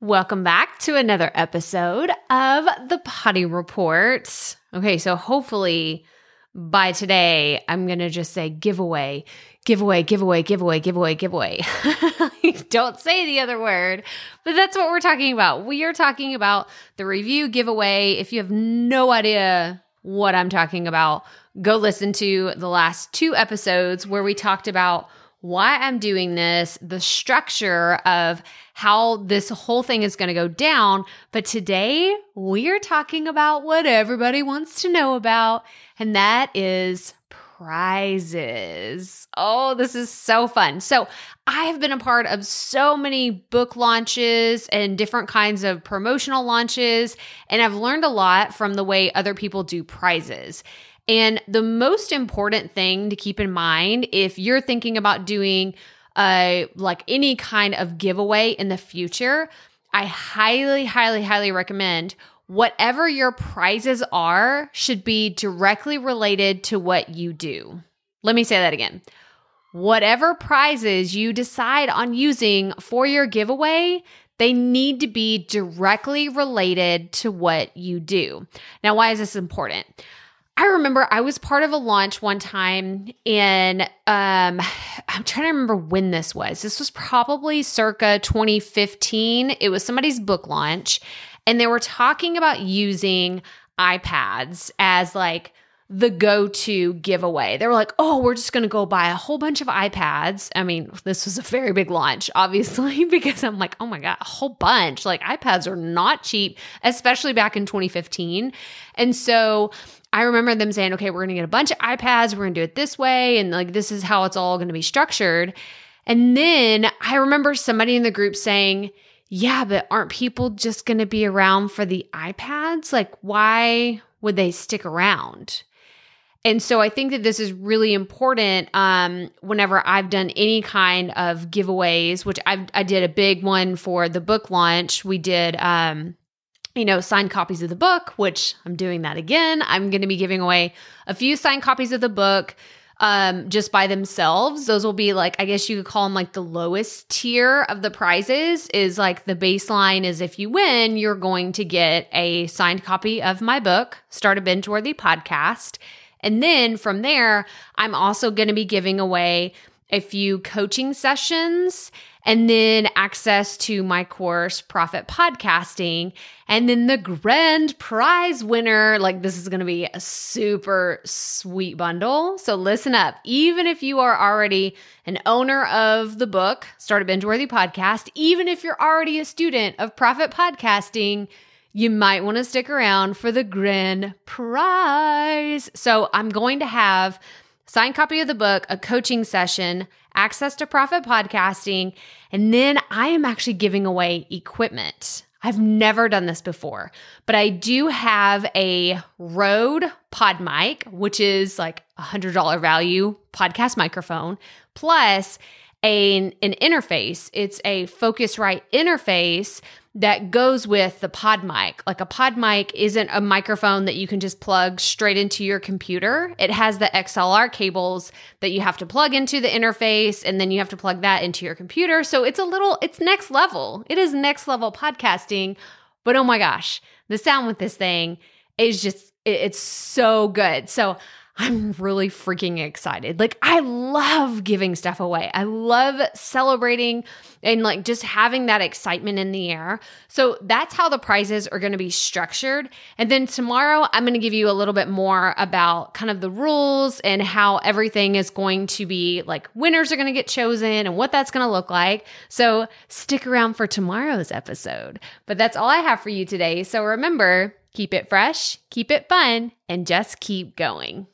Welcome back to another episode of the Potty Report. Okay, so hopefully by today, I'm going to just say giveaway, giveaway, giveaway, giveaway, giveaway, giveaway. Don't say the other word, but that's what we're talking about. We are talking about the review giveaway. If you have no idea what I'm talking about, go listen to the last two episodes where we talked about why I'm doing this, the structure of how this whole thing is going to go down. But today we are talking about what everybody wants to know about, and that is prizes. Oh, this is so fun. So, I have been a part of so many book launches and different kinds of promotional launches, and I've learned a lot from the way other people do prizes. And the most important thing to keep in mind if you're thinking about doing uh, like any kind of giveaway in the future, I highly, highly, highly recommend whatever your prizes are should be directly related to what you do. Let me say that again. Whatever prizes you decide on using for your giveaway, they need to be directly related to what you do. Now, why is this important? I remember I was part of a launch one time and um I'm trying to remember when this was. This was probably circa 2015. It was somebody's book launch and they were talking about using iPads as like the go to giveaway. They were like, oh, we're just going to go buy a whole bunch of iPads. I mean, this was a very big launch, obviously, because I'm like, oh my God, a whole bunch. Like, iPads are not cheap, especially back in 2015. And so, I remember them saying, okay, we're going to get a bunch of iPads, we're going to do it this way, and like this is how it's all going to be structured. And then I remember somebody in the group saying, yeah, but aren't people just going to be around for the iPads? Like, why would they stick around? And so I think that this is really important um, whenever I've done any kind of giveaways, which i I did a big one for the book launch. We did um, you know, signed copies of the book, which I'm doing that again. I'm going to be giving away a few signed copies of the book um, just by themselves. Those will be like, I guess you could call them like the lowest tier of the prizes, is like the baseline is if you win, you're going to get a signed copy of my book, Start a Binge Worthy podcast. And then from there, I'm also going to be giving away a few coaching sessions and then access to my course, Profit Podcasting. And then the grand prize winner, like this is going to be a super sweet bundle. So listen up. Even if you are already an owner of the book, Start a Binge Worthy Podcast, even if you're already a student of Profit Podcasting, you might want to stick around for the grand prize. So I'm going to have signed copy of the book, a coaching session, access to profit podcasting, and then I am actually giving away equipment. I've never done this before, but I do have a Rode Pod mic, which is like a $100 value podcast microphone, plus a, an interface. It's a Focusrite interface that goes with the pod mic. Like a pod mic isn't a microphone that you can just plug straight into your computer. It has the XLR cables that you have to plug into the interface and then you have to plug that into your computer. So it's a little, it's next level. It is next level podcasting. But oh my gosh, the sound with this thing is just, it's so good. So I'm really freaking excited. Like, I love giving stuff away. I love celebrating and like just having that excitement in the air. So, that's how the prizes are going to be structured. And then tomorrow, I'm going to give you a little bit more about kind of the rules and how everything is going to be like winners are going to get chosen and what that's going to look like. So, stick around for tomorrow's episode. But that's all I have for you today. So, remember, keep it fresh, keep it fun, and just keep going.